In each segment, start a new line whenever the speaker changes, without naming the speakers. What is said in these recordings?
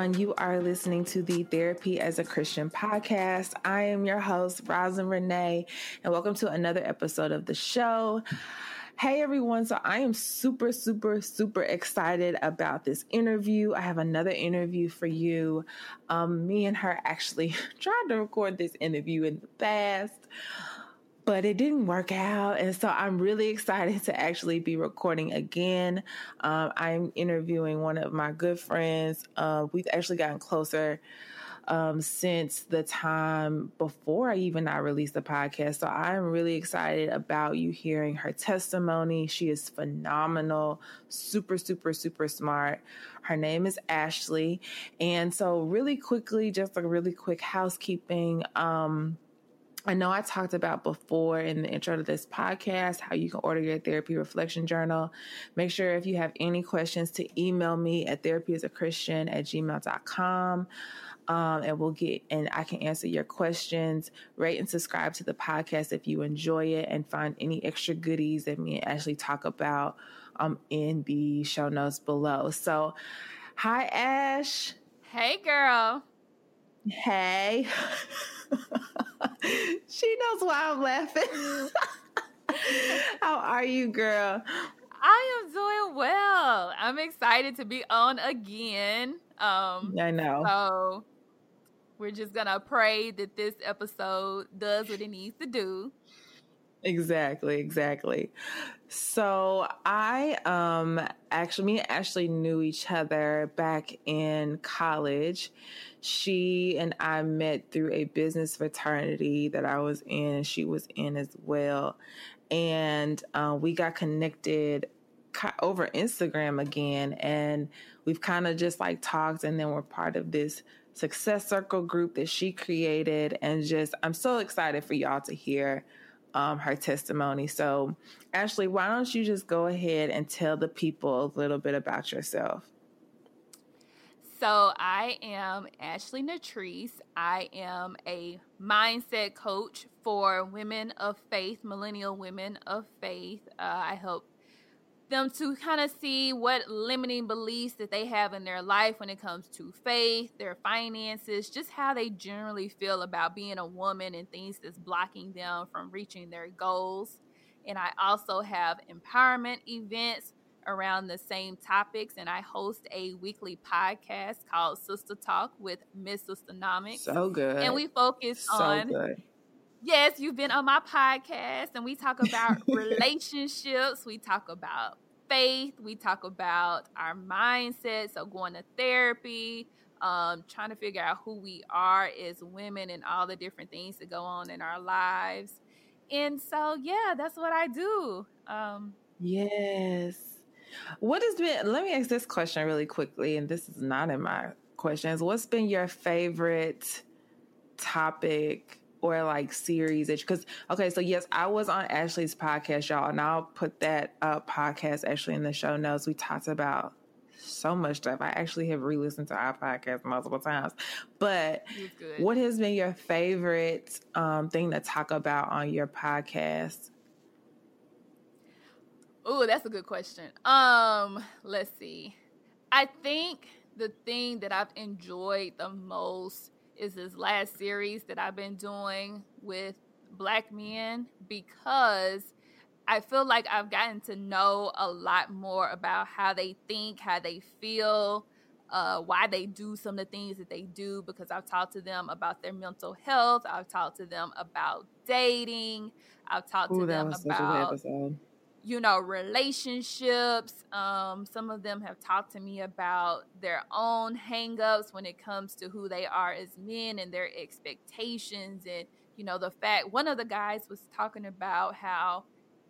Everyone. You are listening to the Therapy as a Christian podcast. I am your host, Rosin Renee, and welcome to another episode of the show. Hey everyone, so I am super, super, super excited about this interview. I have another interview for you. Um, me and her actually tried to record this interview in the past but it didn't work out. And so I'm really excited to actually be recording again. Um, I'm interviewing one of my good friends. Uh, we've actually gotten closer um, since the time before I even I released the podcast. So I'm really excited about you hearing her testimony. She is phenomenal, super, super, super smart. Her name is Ashley. And so really quickly, just a really quick housekeeping. Um, I know I talked about before in the intro to this podcast how you can order your therapy reflection journal. Make sure if you have any questions to email me at therapyasachristian at gmail.com. Um, and we'll get and I can answer your questions. Rate and subscribe to the podcast if you enjoy it, and find any extra goodies that me and Ashley talk about um, in the show notes below. So, hi Ash.
Hey girl.
Hey. she knows why I'm laughing. How are you, girl?
I am doing well. I'm excited to be on again. Um
I know.
So we're just gonna pray that this episode does what it needs to do.
Exactly, exactly. So I um actually me and Ashley knew each other back in college. She and I met through a business fraternity that I was in she was in as well. And uh, we got connected over Instagram again and we've kind of just like talked and then we're part of this success circle group that she created and just I'm so excited for y'all to hear um, her testimony. So, Ashley, why don't you just go ahead and tell the people a little bit about yourself?
So, I am Ashley Natrice. I am a mindset coach for women of faith, millennial women of faith. Uh, I help them to kind of see what limiting beliefs that they have in their life when it comes to faith, their finances, just how they generally feel about being a woman and things that's blocking them from reaching their goals. And I also have empowerment events around the same topics and I host a weekly podcast called Sister Talk with Miss Sisternomics.
So good.
And we focus
so
on
good.
Yes, you've been on my podcast and we talk about relationships, we talk about faith, we talk about our mindset, so going to therapy, um, trying to figure out who we are as women and all the different things that go on in our lives. And so, yeah, that's what I do. Um,
yes. What has been, let me ask this question really quickly, and this is not in my questions. What's been your favorite topic or like series because okay so yes i was on ashley's podcast y'all and i'll put that uh, podcast actually in the show notes. We talked about so much stuff. I actually have re-listened to our podcast multiple times. But what has been your favorite um, thing to talk about on your podcast
oh that's a good question um let's see i think the thing that i've enjoyed the most is this last series that I've been doing with black men because I feel like I've gotten to know a lot more about how they think, how they feel, uh, why they do some of the things that they do because I've talked to them about their mental health. I've talked to them about dating. I've talked Ooh, to them about you know, relationships. Um, some of them have talked to me about their own hangups when it comes to who they are as men and their expectations and you know, the fact one of the guys was talking about how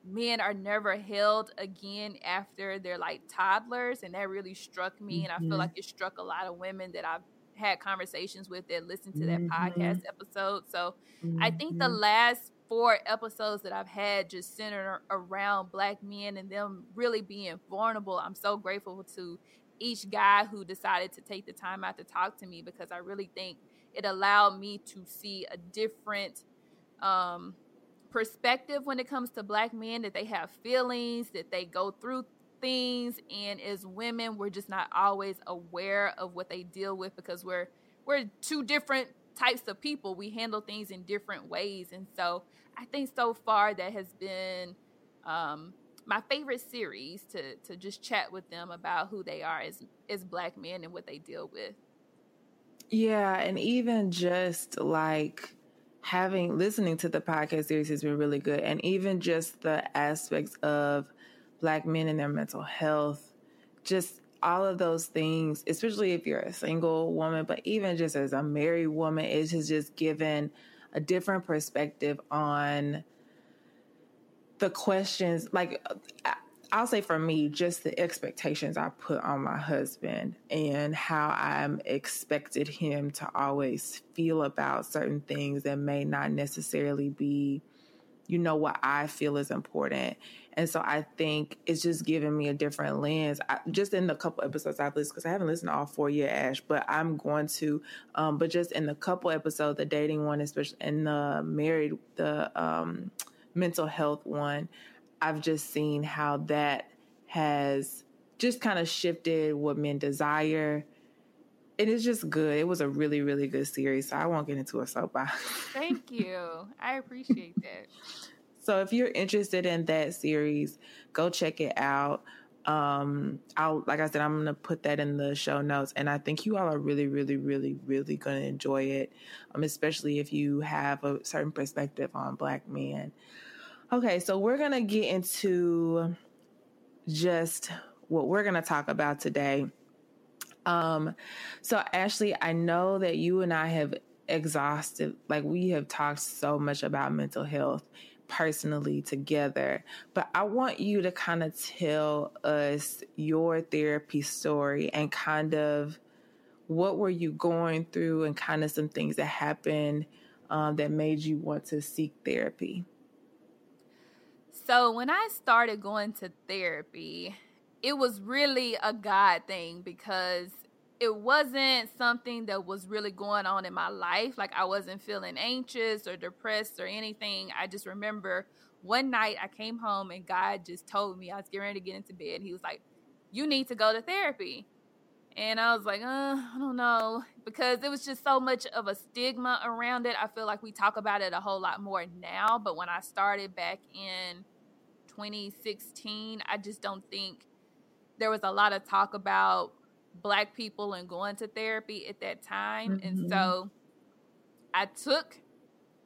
men are never held again after they're like toddlers and that really struck me mm-hmm. and i feel mm-hmm. like it struck a lot of women that i've had conversations with that listened to that mm-hmm. podcast episode so mm-hmm. i think the mm-hmm. last four episodes that i've had just centered around black men and them really being vulnerable i'm so grateful to each guy who decided to take the time out to talk to me because i really think it allowed me to see a different um, perspective when it comes to black men that they have feelings, that they go through things and as women we're just not always aware of what they deal with because we're we're two different types of people. We handle things in different ways. And so I think so far that has been um, my favorite series to to just chat with them about who they are as as black men and what they deal with.
Yeah, and even just like having listening to the podcast series has been really good and even just the aspects of black men and their mental health just all of those things especially if you're a single woman but even just as a married woman it has just given a different perspective on the questions like I'll say for me, just the expectations I put on my husband and how I'm expected him to always feel about certain things that may not necessarily be, you know, what I feel is important. And so I think it's just giving me a different lens. I, just in the couple episodes I've listened, because I haven't listened to all four yet, Ash, but I'm going to. Um, but just in the couple episodes, the dating one, especially, and the married, the um, mental health one, I've just seen how that has just kind of shifted what men desire. And It is just good. It was a really, really good series. So I won't get into a soapbox.
Thank you. I appreciate that.
So if you're interested in that series, go check it out. Um, I'll like I said, I'm gonna put that in the show notes, and I think you all are really, really, really, really gonna enjoy it. Um, especially if you have a certain perspective on black men. Okay, so we're to get into just what we're to talk about today. Um, so Ashley, I know that you and I have exhausted, like we have talked so much about mental health personally together, but I want you to kind of tell us your therapy story and kind of what were you going through and kind of some things that happened um, that made you want to seek therapy.
So when I started going to therapy, it was really a God thing because it wasn't something that was really going on in my life. Like I wasn't feeling anxious or depressed or anything. I just remember one night I came home and God just told me I was getting ready to get into bed. He was like, You need to go to therapy. And I was like, uh, I don't know. Because it was just so much of a stigma around it. I feel like we talk about it a whole lot more now. But when I started back in 2016, I just don't think there was a lot of talk about black people and going to therapy at that time. Mm-hmm. And so I took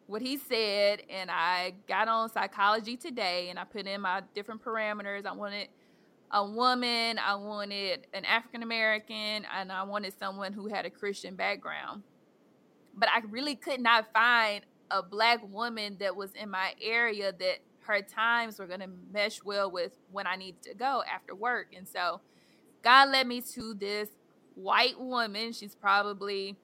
what he said and I got on psychology today and I put in my different parameters. I wanted a woman, I wanted an African American, and I wanted someone who had a Christian background. But I really could not find a black woman that was in my area that her times were going to mesh well with when I needed to go after work. And so God led me to this white woman. She's probably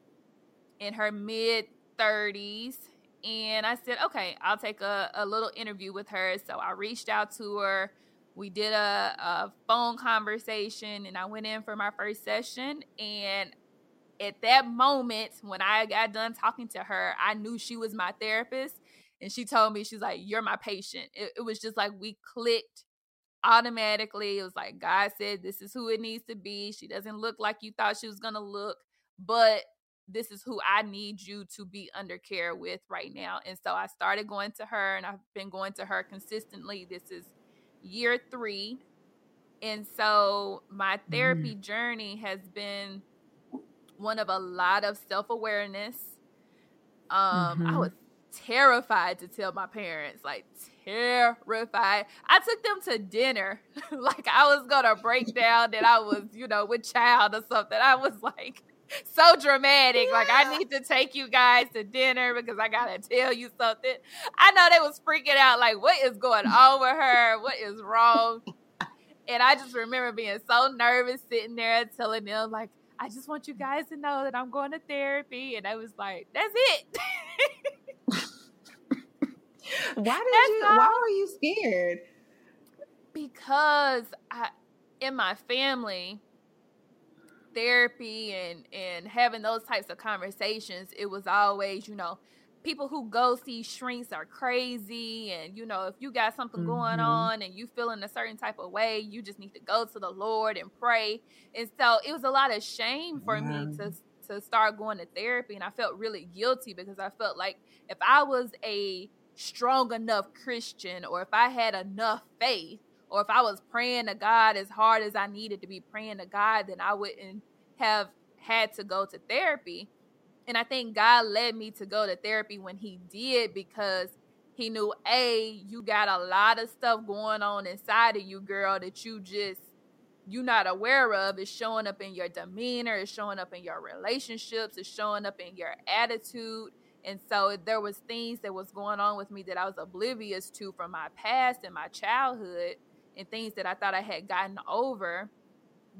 in her mid 30s. And I said, okay, I'll take a, a little interview with her. So I reached out to her. We did a, a phone conversation and I went in for my first session. And at that moment, when I got done talking to her, I knew she was my therapist and she told me she's like you're my patient it, it was just like we clicked automatically it was like god said this is who it needs to be she doesn't look like you thought she was gonna look but this is who i need you to be under care with right now and so i started going to her and i've been going to her consistently this is year three and so my therapy mm-hmm. journey has been one of a lot of self-awareness um mm-hmm. i was terrified to tell my parents, like terrified. I took them to dinner, like I was gonna break down that I was, you know, with child or something. I was like, so dramatic. Yeah. Like I need to take you guys to dinner because I gotta tell you something. I know they was freaking out, like, what is going on with her? What is wrong? And I just remember being so nervous sitting there telling them, like, I just want you guys to know that I'm going to therapy. And I was like, that's it.
why did you all. why were you scared?
Because I in my family, therapy and and having those types of conversations, it was always, you know, people who go see shrinks are crazy and you know if you got something mm-hmm. going on and you feeling a certain type of way you just need to go to the lord and pray and so it was a lot of shame for me to to start going to therapy and i felt really guilty because i felt like if i was a strong enough christian or if i had enough faith or if i was praying to god as hard as i needed to be praying to god then i wouldn't have had to go to therapy and I think God led me to go to therapy when He did because He knew, A, you got a lot of stuff going on inside of you, girl, that you just you're not aware of. It's showing up in your demeanor, it's showing up in your relationships, it's showing up in your attitude. And so there was things that was going on with me that I was oblivious to from my past and my childhood and things that I thought I had gotten over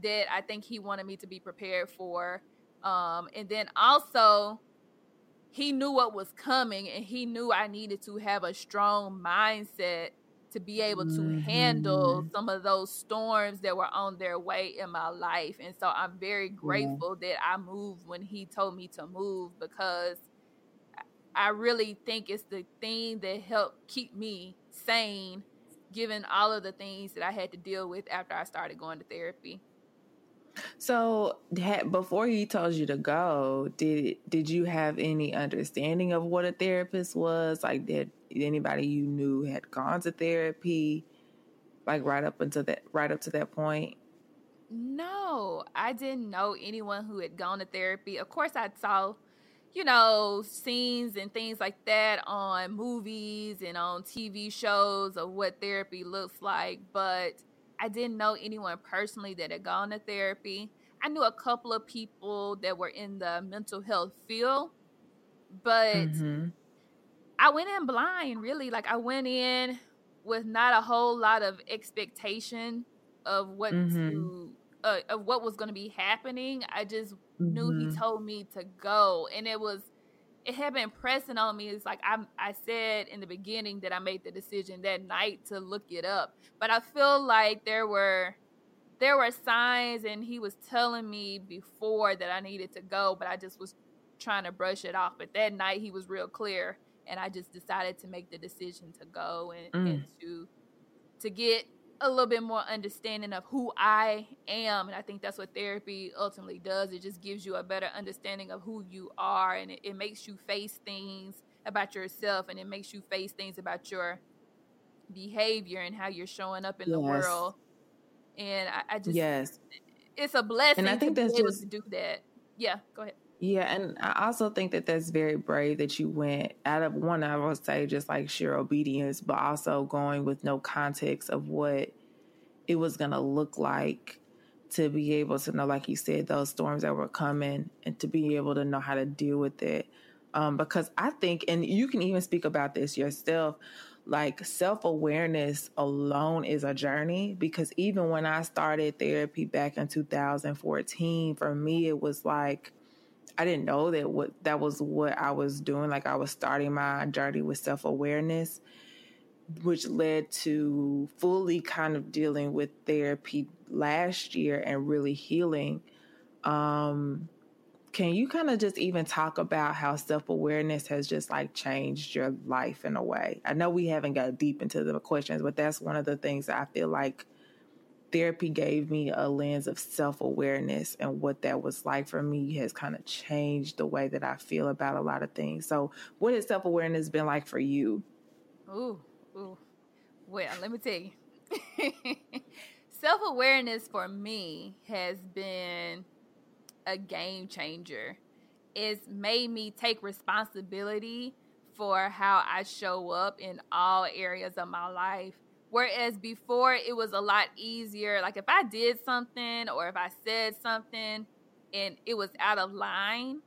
that I think he wanted me to be prepared for um, and then also, he knew what was coming and he knew I needed to have a strong mindset to be able to mm-hmm. handle some of those storms that were on their way in my life. And so I'm very grateful yeah. that I moved when he told me to move because I really think it's the thing that helped keep me sane given all of the things that I had to deal with after I started going to therapy.
So, before he told you to go, did did you have any understanding of what a therapist was? Like, did anybody you knew had gone to therapy? Like right up until that, right up to that point.
No, I didn't know anyone who had gone to therapy. Of course, I saw, you know, scenes and things like that on movies and on TV shows of what therapy looks like, but I didn't know anyone personally that had gone to therapy. I knew a couple of people that were in the mental health field, but mm-hmm. I went in blind, really. Like I went in with not a whole lot of expectation of what mm-hmm. to uh, of what was going to be happening. I just mm-hmm. knew he mm-hmm. told me to go, and it was it had been pressing on me. It's like I I said in the beginning that I made the decision that night to look it up, but I feel like there were there were signs, and he was telling me before that I needed to go, but I just was trying to brush it off. But that night he was real clear, and I just decided to make the decision to go and, mm. and to to get a little bit more understanding of who I am. And I think that's what therapy ultimately does. It just gives you a better understanding of who you are and it, it makes you face things about yourself and it makes you face things about your behavior and how you're showing up in yes. the world. And I, I, just, yes, it's a blessing and I think to that's be able just, to do that. Yeah, go ahead.
Yeah, and I also think that that's very brave that you went out of one. I would say just like sheer obedience, but also going with no context of what it was going to look like to be able to know, like you said, those storms that were coming, and to be able to know how to deal with it. Um, because I think, and you can even speak about this yourself. Like self awareness alone is a journey because even when I started therapy back in 2014, for me, it was like I didn't know that what that was what I was doing. Like I was starting my journey with self awareness, which led to fully kind of dealing with therapy last year and really healing. Um, can you kind of just even talk about how self awareness has just like changed your life in a way? I know we haven't got deep into the questions, but that's one of the things I feel like therapy gave me a lens of self awareness, and what that was like for me has kind of changed the way that I feel about a lot of things. So, what has self awareness been like for you?
Ooh, ooh. Well, let me tell you. self awareness for me has been a game changer. It's made me take responsibility for how I show up in all areas of my life Whereas before it was a lot easier. Like if I did something or if I said something, and it was out of line,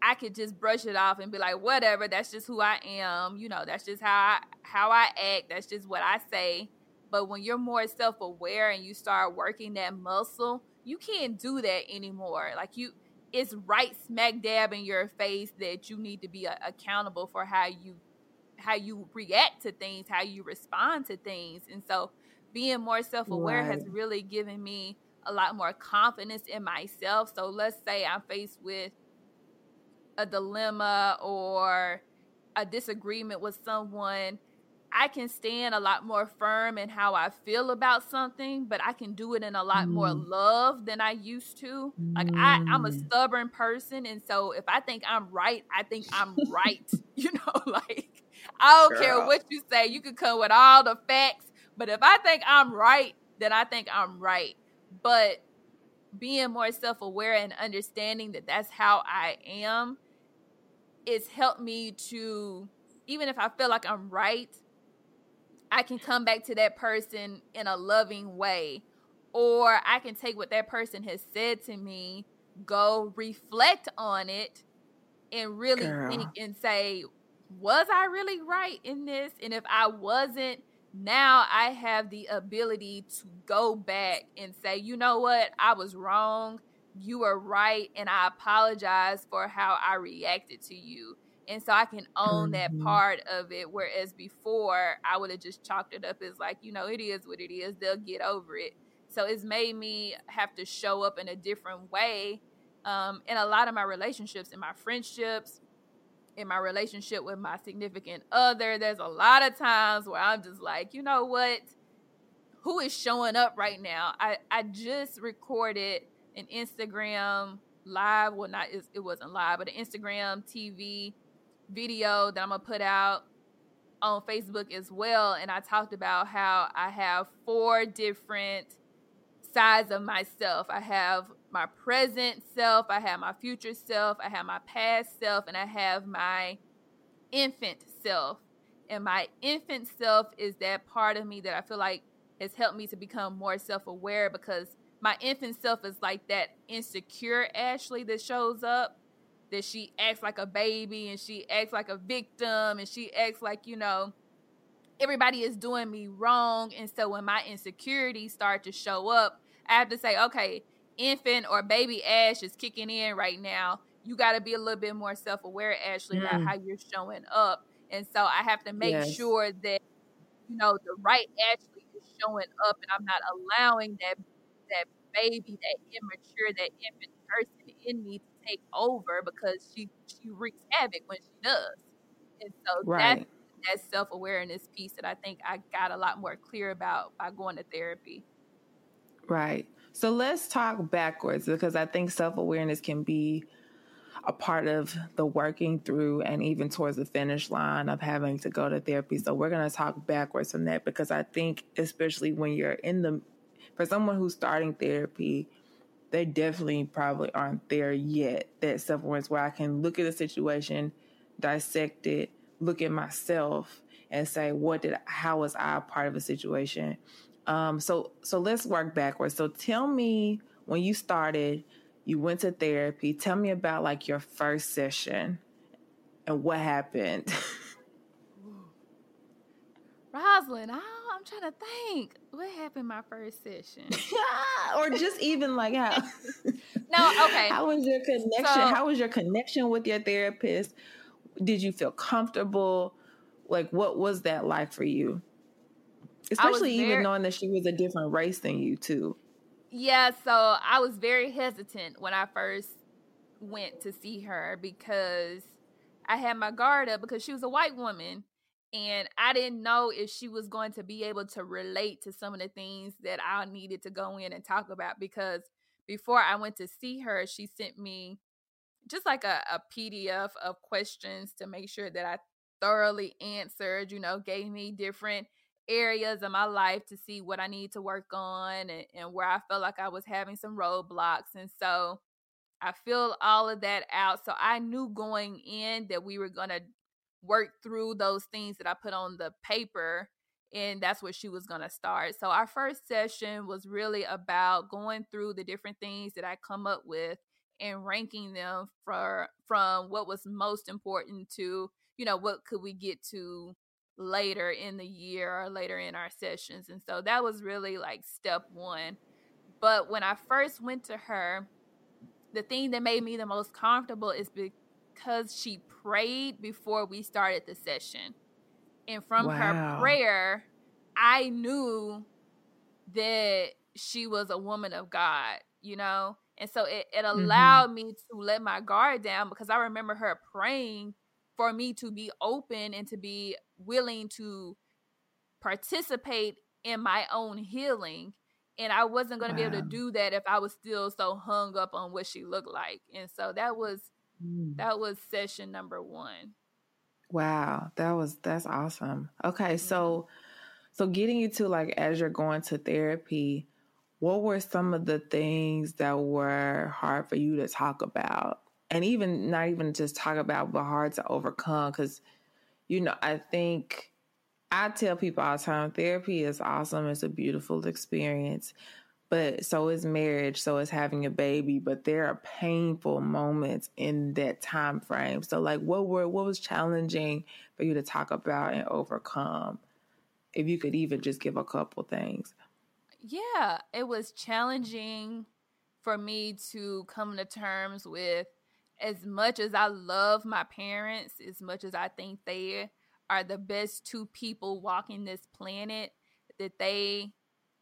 I could just brush it off and be like, whatever, that's just who I am. You know, that's just how I how I act. That's just what I say. But when you're more self-aware and you start working that muscle, you can't do that anymore. Like you it's right smack dab in your face that you need to be a- accountable for how you how you react to things, how you respond to things. And so being more self-aware right. has really given me a lot more confidence in myself. So let's say I'm faced with a dilemma or a disagreement with someone, I can stand a lot more firm in how I feel about something, but I can do it in a lot mm. more love than I used to. Like. I, I'm a mm. stubborn person, and so if I think I'm right, I think I'm right. you know, like I don't Girl. care what you say. You can come with all the facts, but if I think I'm right, then I think I'm right. But being more self aware and understanding that that's how I am, it's helped me to, even if I feel like I'm right, I can come back to that person in a loving way. Or I can take what that person has said to me, go reflect on it, and really Girl. think and say, was I really right in this? And if I wasn't, now I have the ability to go back and say, you know what, I was wrong. You were right. And I apologize for how I reacted to you. And so I can own mm-hmm. that part of it. Whereas before, I would have just chalked it up as like, you know, it is what it is. They'll get over it. So it's made me have to show up in a different way um, in a lot of my relationships, in my friendships, in my relationship with my significant other, there's a lot of times where I'm just like, you know what? Who is showing up right now? I, I just recorded an Instagram live. Well, not it wasn't live, but an Instagram TV video that I'm gonna put out on Facebook as well. And I talked about how I have four different sides of myself. I have my present self, I have my future self, I have my past self, and I have my infant self. And my infant self is that part of me that I feel like has helped me to become more self aware because my infant self is like that insecure Ashley that shows up, that she acts like a baby and she acts like a victim and she acts like, you know, everybody is doing me wrong. And so when my insecurities start to show up, I have to say, okay, infant or baby Ash is kicking in right now, you got to be a little bit more self aware, Ashley, mm. about how you're showing up. And so I have to make yes. sure that you know the right Ashley is showing up, and I'm not allowing that that baby, that immature, that infant person in me to take over because she she wreaks havoc when she does. And so right. that's that self awareness piece that I think I got a lot more clear about by going to therapy.
Right. So let's talk backwards because I think self awareness can be a part of the working through and even towards the finish line of having to go to therapy. So we're going to talk backwards from that because I think, especially when you're in the, for someone who's starting therapy, they definitely probably aren't there yet. That self awareness where I can look at a situation, dissect it, look at myself, and say, what did, how was I a part of a situation? Um, so so let's work backwards. So tell me when you started, you went to therapy. Tell me about like your first session and what happened.
Rosalind, oh, I'm trying to think. What happened my first session?
or just even like how
No, okay.
How was your connection? So, how was your connection with your therapist? Did you feel comfortable? Like what was that like for you? Especially even knowing that she was a different race than you too.
Yeah, so I was very hesitant when I first went to see her because I had my guard up because she was a white woman and I didn't know if she was going to be able to relate to some of the things that I needed to go in and talk about because before I went to see her, she sent me just like a, a PDF of questions to make sure that I thoroughly answered, you know, gave me different areas of my life to see what I need to work on and, and where I felt like I was having some roadblocks. And so I filled all of that out. So I knew going in that we were going to work through those things that I put on the paper. And that's where she was going to start. So our first session was really about going through the different things that I come up with and ranking them for from what was most important to you know what could we get to later in the year or later in our sessions and so that was really like step one but when i first went to her the thing that made me the most comfortable is because she prayed before we started the session and from wow. her prayer i knew that she was a woman of god you know and so it, it mm-hmm. allowed mm-hmm. me to let my guard down because I remember her praying for me to be open and to be willing to participate in my own healing. And I wasn't going to wow. be able to do that if I was still so hung up on what she looked like. And so that was mm. that was session number 1.
Wow, that was that's awesome. Okay, mm-hmm. so so getting you to like as you're going to therapy, what were some of the things that were hard for you to talk about? And even not even just talk about, but hard to overcome? Because, you know, I think I tell people all the time therapy is awesome, it's a beautiful experience. But so is marriage, so is having a baby, but there are painful moments in that time frame. So like what were what was challenging for you to talk about and overcome? If you could even just give a couple things
yeah, it was challenging for me to come to terms with as much as I love my parents, as much as I think they are the best two people walking this planet, that they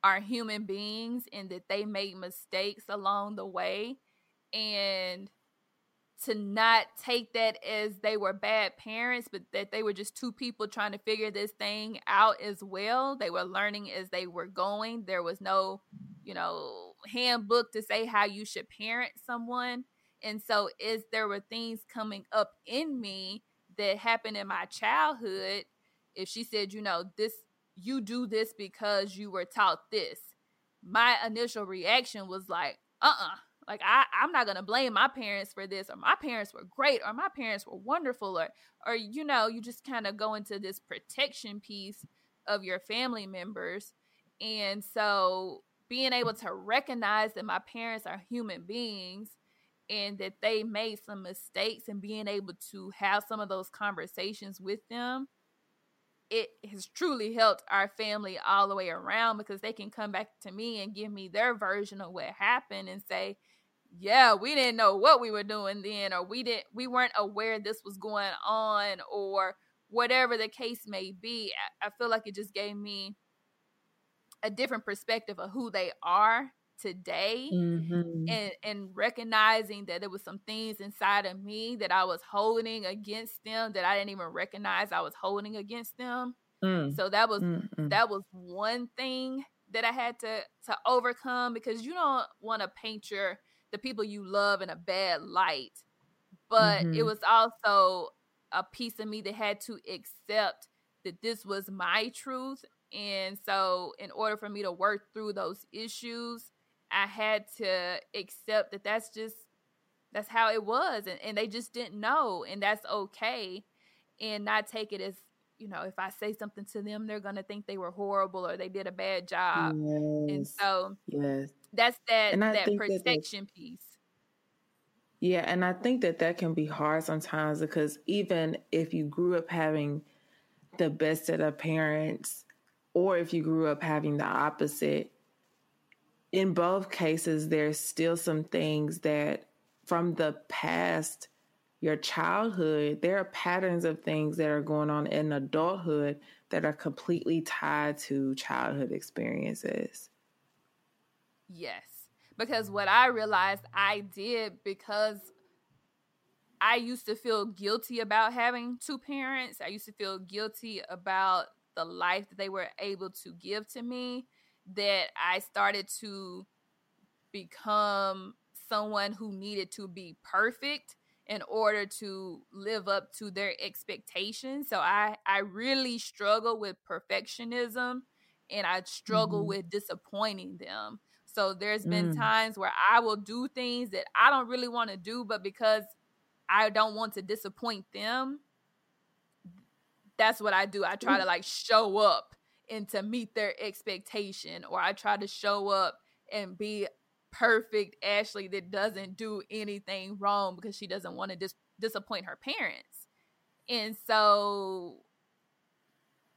are human beings and that they make mistakes along the way. And to not take that as they were bad parents, but that they were just two people trying to figure this thing out as well. They were learning as they were going. There was no, you know, handbook to say how you should parent someone. And so, is there were things coming up in me that happened in my childhood. If she said, you know, this, you do this because you were taught this, my initial reaction was like, uh uh-uh, uh like I, I'm not gonna blame my parents for this, or my parents were great, or my parents were wonderful, or or you know, you just kind of go into this protection piece of your family members. And so being able to recognize that my parents are human beings and that they made some mistakes and being able to have some of those conversations with them it has truly helped our family all the way around because they can come back to me and give me their version of what happened and say yeah, we didn't know what we were doing then, or we didn't, we weren't aware this was going on, or whatever the case may be. I, feel like it just gave me a different perspective of who they are today mm-hmm. and and recognizing that there was some things inside of me that I was holding against them that I didn't even recognize I was holding against them. Mm. So that was mm that was one thing that I had to to overcome because you don't want to paint your the people you love in a bad light. But mm-hmm. it was also a piece of me that had to accept that this was my truth. And so, in order for me to work through those issues, I had to accept that that's just that's how it was and, and they just didn't know and that's okay and not take it as you know if i say something to them they're gonna think they were horrible or they did a bad job yes. and so yes that's that that protection that piece
yeah and i think that that can be hard sometimes because even if you grew up having the best set of parents or if you grew up having the opposite in both cases there's still some things that from the past your childhood there are patterns of things that are going on in adulthood that are completely tied to childhood experiences
Yes. Because what I realized I did because I used to feel guilty about having two parents. I used to feel guilty about the life that they were able to give to me that I started to become someone who needed to be perfect in order to live up to their expectations. So I I really struggle with perfectionism and I struggle mm-hmm. with disappointing them. So there's been mm. times where I will do things that I don't really want to do, but because I don't want to disappoint them, that's what I do. I try to like show up and to meet their expectation, or I try to show up and be perfect Ashley that doesn't do anything wrong because she doesn't want to dis- disappoint her parents. And so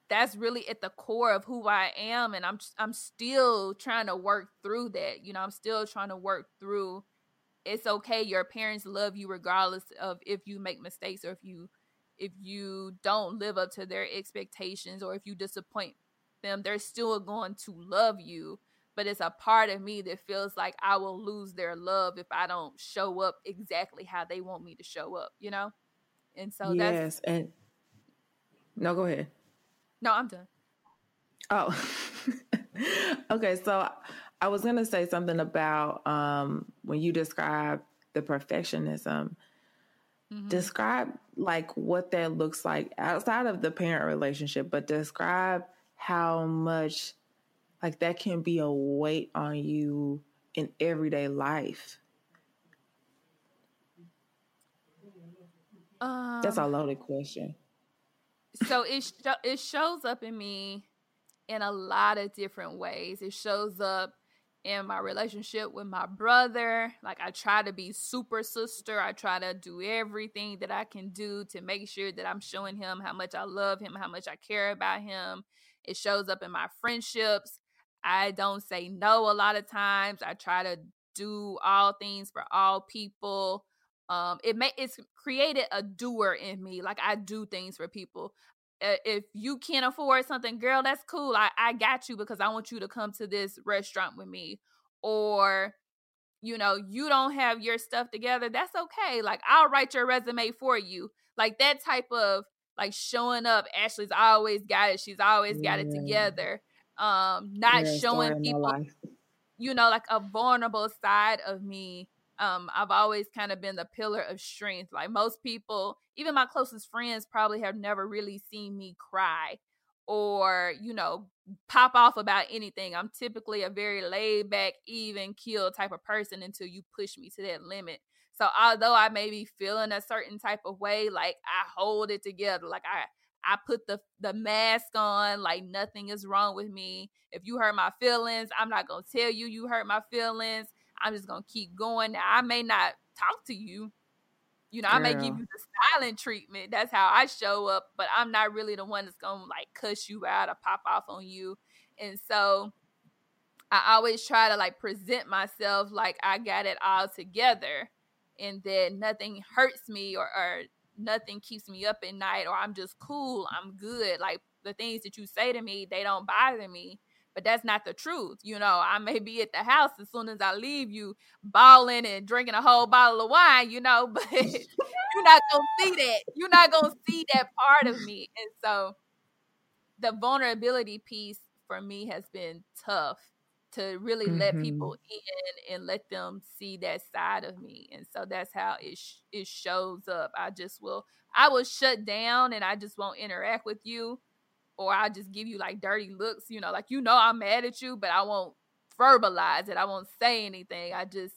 that's really at the core of who I am and I'm I'm still trying to work through that. You know, I'm still trying to work through it's okay your parents love you regardless of if you make mistakes or if you if you don't live up to their expectations or if you disappoint them, they're still going to love you. But it's a part of me that feels like I will lose their love if I don't show up exactly how they want me to show up, you know? And so yes, that's
and no, go ahead.
No, I'm done.
Oh. okay, so I was gonna say something about um when you describe the perfectionism. Mm-hmm. Describe like what that looks like outside of the parent relationship, but describe how much like that can be a weight on you in everyday life. Um, That's a um, loaded question.
So it sh- it shows up in me in a lot of different ways. It shows up in my relationship with my brother. Like I try to be super sister. I try to do everything that I can do to make sure that I'm showing him how much I love him, how much I care about him. It shows up in my friendships. I don't say no a lot of times. I try to do all things for all people. Um, it may it's created a doer in me. Like I do things for people. If you can't afford something, girl, that's cool. I, I got you because I want you to come to this restaurant with me. Or, you know, you don't have your stuff together. That's okay. Like I'll write your resume for you. Like that type of like showing up. Ashley's always got it. She's always got it together. Um, not yeah, showing people, you know, like a vulnerable side of me. Um, I've always kind of been the pillar of strength. Like most people, even my closest friends, probably have never really seen me cry or, you know, pop off about anything. I'm typically a very laid back, even kill type of person until you push me to that limit. So although I may be feeling a certain type of way, like I hold it together. Like I I put the the mask on, like nothing is wrong with me. If you hurt my feelings, I'm not gonna tell you you hurt my feelings. I'm just gonna keep going. Now I may not talk to you. You know, Girl. I may give you the silent treatment. That's how I show up, but I'm not really the one that's gonna like cuss you out or pop off on you. And so I always try to like present myself like I got it all together and then nothing hurts me or, or nothing keeps me up at night or I'm just cool, I'm good. Like the things that you say to me, they don't bother me. But that's not the truth. You know, I may be at the house as soon as I leave you bawling and drinking a whole bottle of wine, you know, but you're not gonna see that. You're not gonna see that part of me. And so the vulnerability piece for me has been tough to really mm-hmm. let people in and let them see that side of me and so that's how it sh- it shows up. I just will i will shut down and i just won't interact with you or i just give you like dirty looks you know like you know i'm mad at you but i won't verbalize it i won't say anything i just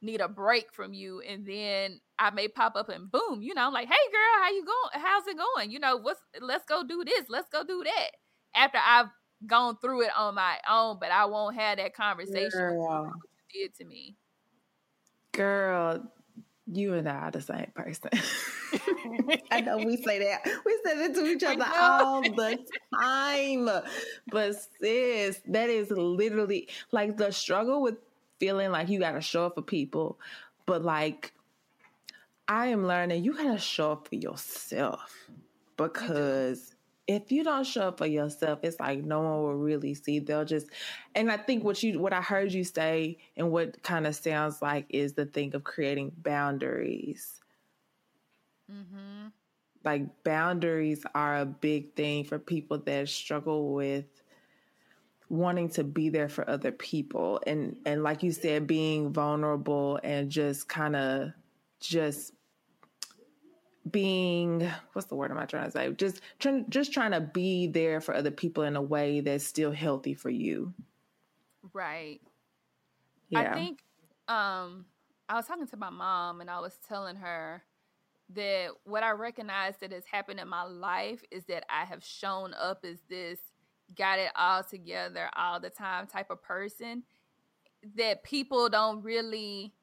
need a break from you and then i may pop up and boom you know I'm like hey girl how you going how's it going? You know what's let's go do this let's go do that. After i've gone through it on my own, but I won't have that conversation Girl. you did to me.
Girl, you and I are the same person. I know we say that. We say it to each other all the time. But sis, that is literally like the struggle with feeling like you gotta show up for people. But like I am learning you gotta show up for yourself because if you don't show up for yourself, it's like no one will really see. They'll just, and I think what you, what I heard you say, and what kind of sounds like is the thing of creating boundaries. Mm-hmm. Like boundaries are a big thing for people that struggle with wanting to be there for other people, and and like you said, being vulnerable and just kind of just being what's the word am I trying to say? Just trying just trying to be there for other people in a way that's still healthy for you.
Right. Yeah. I think um I was talking to my mom and I was telling her that what I recognize that has happened in my life is that I have shown up as this got it all together all the time type of person. that people don't really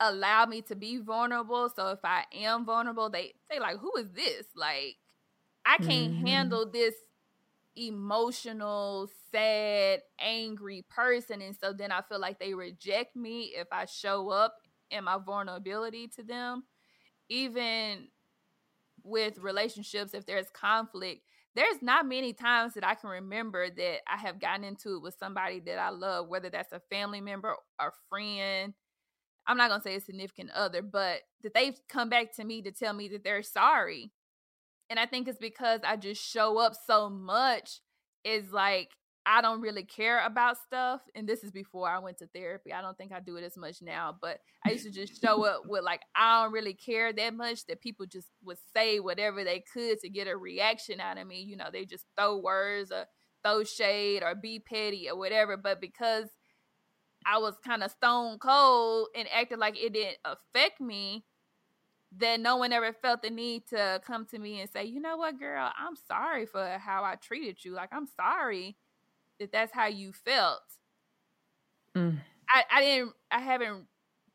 allow me to be vulnerable. So if I am vulnerable, they they like, who is this? Like, I can't mm-hmm. handle this emotional, sad, angry person. And so then I feel like they reject me if I show up in my vulnerability to them. Even with relationships, if there's conflict, there's not many times that I can remember that I have gotten into it with somebody that I love, whether that's a family member or friend. I'm not gonna say a significant other, but that they've come back to me to tell me that they're sorry. And I think it's because I just show up so much. Is like I don't really care about stuff. And this is before I went to therapy. I don't think I do it as much now, but I used to just show up with like, I don't really care that much that people just would say whatever they could to get a reaction out of me. You know, they just throw words or throw shade or be petty or whatever. But because I was kind of stone cold and acted like it didn't affect me, then no one ever felt the need to come to me and say, you know what, girl, I'm sorry for how I treated you. Like, I'm sorry that that's how you felt. Mm. I, I didn't I haven't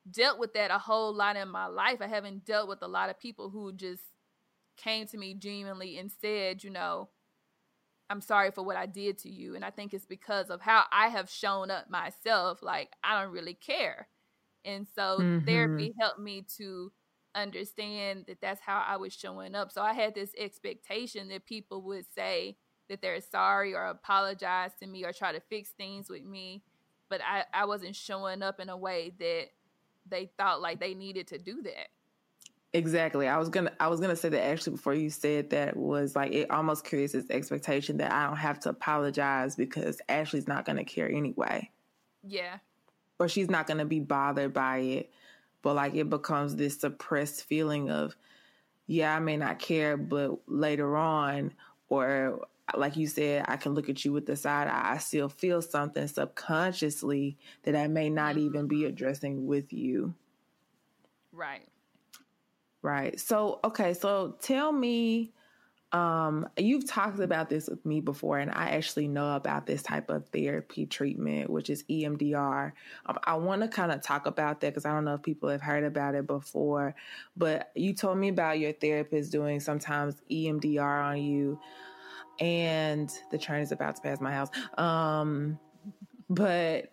dealt with that a whole lot in my life. I haven't dealt with a lot of people who just came to me genuinely and said, you know, I'm sorry for what I did to you. And I think it's because of how I have shown up myself. Like, I don't really care. And so mm-hmm. therapy helped me to understand that that's how I was showing up. So I had this expectation that people would say, that they're sorry or apologize to me or try to fix things with me but I, I wasn't showing up in a way that they thought like they needed to do that
exactly i was gonna i was gonna say that actually before you said that was like it almost creates this expectation that i don't have to apologize because ashley's not gonna care anyway
yeah
or she's not gonna be bothered by it but like it becomes this suppressed feeling of yeah i may not care but later on or like you said, I can look at you with the side eye. I still feel something subconsciously that I may not mm-hmm. even be addressing with you.
Right.
Right. So, okay. So tell me, um, you've talked about this with me before, and I actually know about this type of therapy treatment, which is EMDR. Um, I want to kind of talk about that because I don't know if people have heard about it before, but you told me about your therapist doing sometimes EMDR on you and the train is about to pass my house. Um, but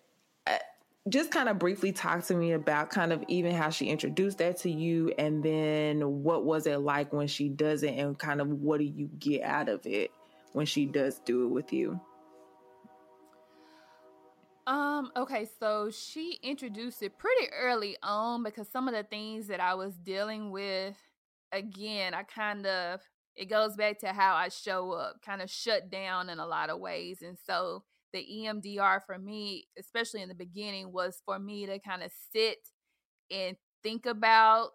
just kind of briefly talk to me about kind of even how she introduced that to you and then what was it like when she does it and kind of what do you get out of it when she does do it with you
um okay so she introduced it pretty early on because some of the things that i was dealing with again i kind of it goes back to how I show up, kind of shut down in a lot of ways. And so the EMDR for me, especially in the beginning, was for me to kind of sit and think about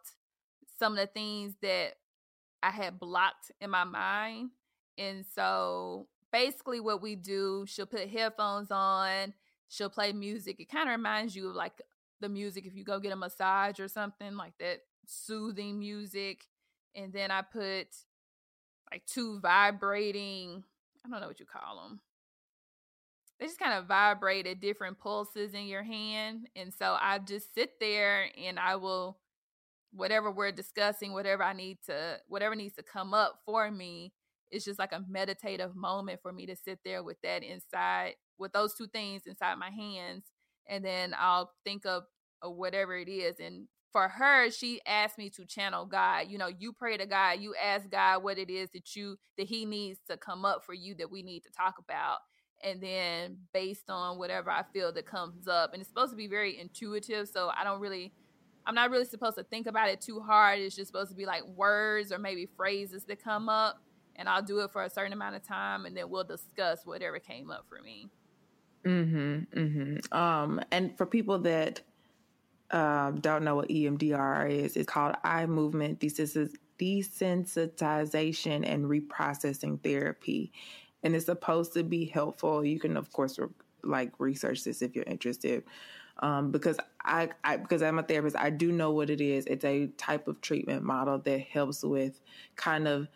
some of the things that I had blocked in my mind. And so basically, what we do, she'll put headphones on, she'll play music. It kind of reminds you of like the music if you go get a massage or something like that, soothing music. And then I put like two vibrating, I don't know what you call them. They just kind of vibrate at different pulses in your hand. And so I just sit there and I will, whatever we're discussing, whatever I need to, whatever needs to come up for me, it's just like a meditative moment for me to sit there with that inside, with those two things inside my hands. And then I'll think of, of whatever it is and for her, she asked me to channel God. You know, you pray to God, you ask God what it is that you that He needs to come up for you that we need to talk about. And then based on whatever I feel that comes up. And it's supposed to be very intuitive. So I don't really I'm not really supposed to think about it too hard. It's just supposed to be like words or maybe phrases that come up. And I'll do it for a certain amount of time and then we'll discuss whatever came up for me.
Mm-hmm. Mm-hmm. Um, and for people that um, don't know what EMDR is, it's called eye movement desensitization and reprocessing therapy. And it's supposed to be helpful. You can, of course, re- like research this if you're interested. Um, because I, I, because I'm a therapist, I do know what it is. It's a type of treatment model that helps with kind of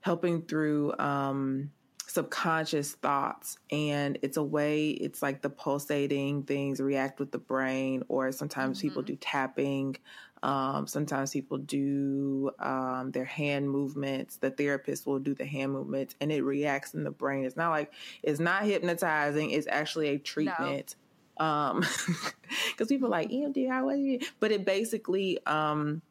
helping through um, subconscious thoughts and it's a way it's like the pulsating things react with the brain or sometimes mm-hmm. people do tapping um, sometimes people do um, their hand movements the therapist will do the hand movements and it reacts in the brain it's not like it's not hypnotizing it's actually a treatment no. um because people are like emdr what is it? but it basically um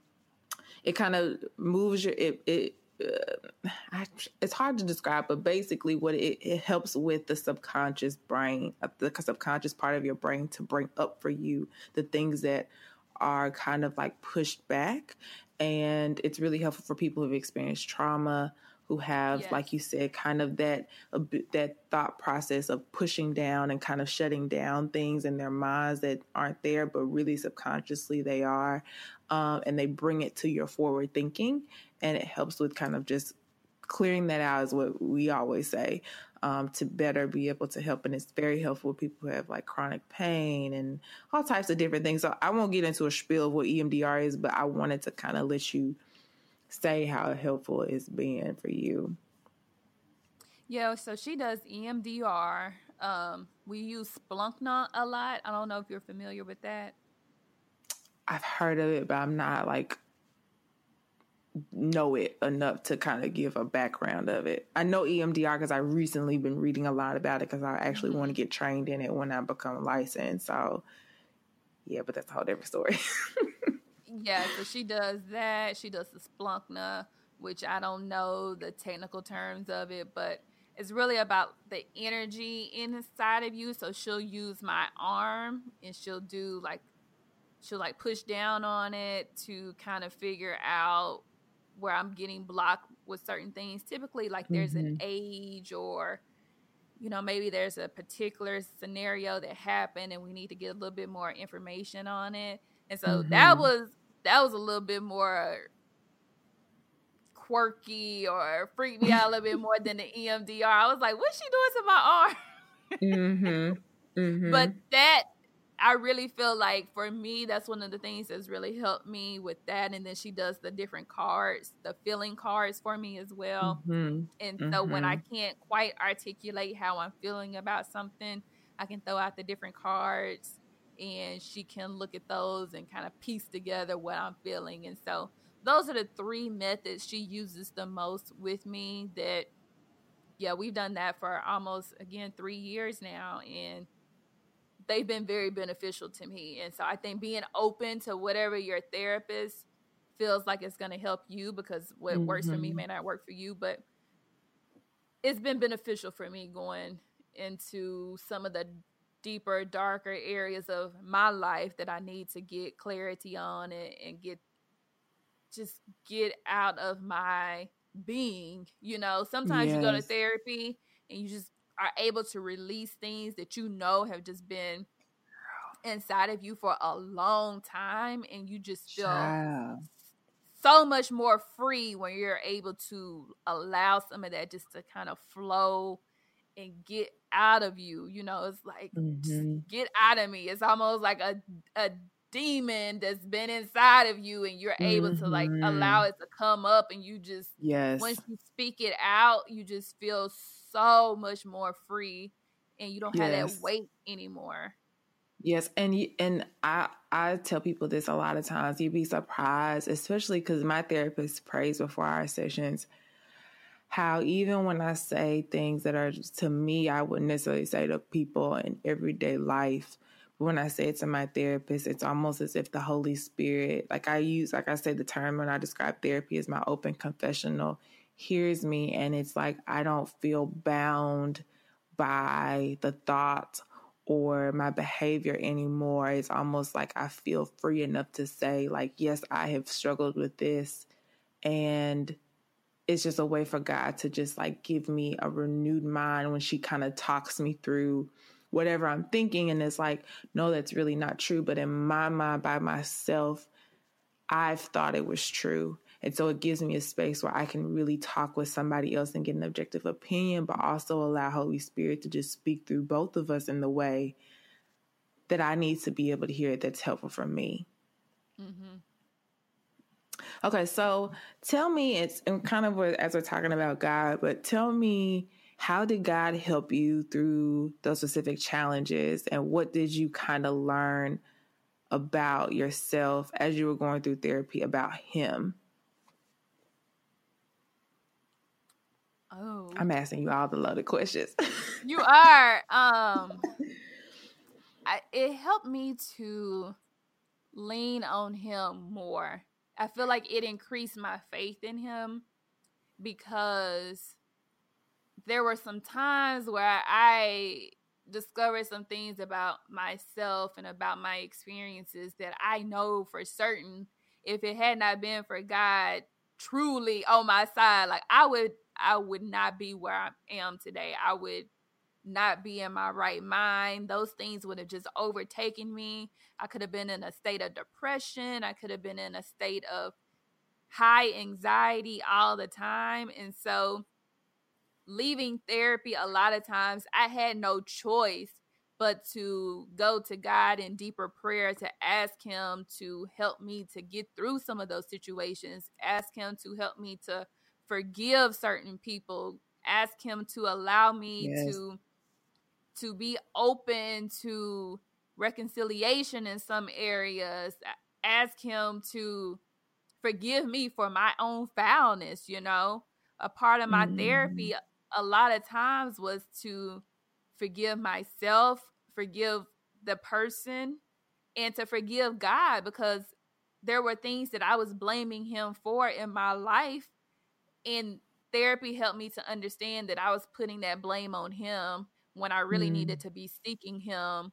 it kind of moves your it it uh, I, it's hard to describe, but basically, what it, it helps with the subconscious brain, uh, the subconscious part of your brain to bring up for you the things that are kind of like pushed back. And it's really helpful for people who've experienced trauma, who have, yes. like you said, kind of that uh, that thought process of pushing down and kind of shutting down things in their minds that aren't there, but really subconsciously they are, um, and they bring it to your forward thinking, and it helps with kind of just clearing that out is what we always say um, to better be able to help. And it's very helpful with people who have like chronic pain and all types of different things. So I won't get into a spiel of what EMDR is, but I wanted to kind of let you say how helpful it's been for you.
Yeah, so she does EMDR. Um, we use Splunkna a lot. I don't know if you're familiar with that.
I've heard of it, but I'm not like know it enough to kind of give a background of it. I know EMDR because I recently been reading a lot about it because I actually mm-hmm. want to get trained in it when I become licensed. So, yeah, but that's a whole different story.
yeah, so she does that. She does the Splunkna, which I don't know the technical terms of it, but it's really about the energy inside of you. So she'll use my arm and she'll do like she'll like push down on it to kind of figure out where I'm getting blocked with certain things. Typically, like there's mm-hmm. an age or you know maybe there's a particular scenario that happened and we need to get a little bit more information on it. And so mm-hmm. that was that was a little bit more quirky or freaked me out a little bit more than the EMDR. I was like, what's she doing to my arm? mm-hmm. Mm-hmm. But that I really feel like for me, that's one of the things that's really helped me with that. And then she does the different cards, the feeling cards for me as well. Mm-hmm. And so mm-hmm. when I mm-hmm. can't quite articulate how I'm feeling about something, I can throw out the different cards and she can look at those and kind of piece together what I'm feeling. And so those are the three methods she uses the most with me that yeah, we've done that for almost again 3 years now and they've been very beneficial to me. And so I think being open to whatever your therapist feels like it's going to help you because what mm-hmm. works for me mm-hmm. may not work for you, but it's been beneficial for me going into some of the deeper, darker areas of my life that I need to get clarity on and, and get just get out of my being. You know, sometimes yes. you go to therapy and you just are able to release things that you know have just been inside of you for a long time and you just feel Child. so much more free when you're able to allow some of that just to kind of flow and get out of you you know it's like mm-hmm. get out of me it's almost like a a demon that's been inside of you and you're able mm-hmm. to like allow mm-hmm. it to come up and you just yes once you speak it out you just feel so much more free and you don't have that weight anymore.
Yes, and and I I tell people this a lot of times. You'd be surprised, especially because my therapist prays before our sessions. How even when I say things that are to me, I wouldn't necessarily say to people in everyday life. But when I say it to my therapist, it's almost as if the Holy Spirit, like I use, like I say, the term when I describe therapy as my open confessional hears me and it's like I don't feel bound by the thought or my behavior anymore. It's almost like I feel free enough to say, like, yes, I have struggled with this. And it's just a way for God to just like give me a renewed mind when she kind of talks me through whatever I'm thinking. And it's like, no, that's really not true. But in my mind, by myself, I've thought it was true. And so it gives me a space where I can really talk with somebody else and get an objective opinion, but also allow Holy Spirit to just speak through both of us in the way that I need to be able to hear it that's helpful for me. Mm-hmm. Okay, so tell me, it's and kind of as we're talking about God, but tell me how did God help you through those specific challenges? And what did you kind of learn about yourself as you were going through therapy about Him?
Oh.
I'm asking you all the loaded questions.
you are. Um I, it helped me to lean on him more. I feel like it increased my faith in him because there were some times where I discovered some things about myself and about my experiences that I know for certain if it had not been for God truly on my side like I would I would not be where I am today. I would not be in my right mind. Those things would have just overtaken me. I could have been in a state of depression. I could have been in a state of high anxiety all the time. And so, leaving therapy, a lot of times I had no choice but to go to God in deeper prayer to ask Him to help me to get through some of those situations, ask Him to help me to forgive certain people, ask Him to allow me yes. to to be open to reconciliation in some areas ask him to forgive me for my own foulness you know a part of my mm. therapy a lot of times was to forgive myself forgive the person and to forgive god because there were things that i was blaming him for in my life and therapy helped me to understand that i was putting that blame on him when I really mm. needed to be seeking him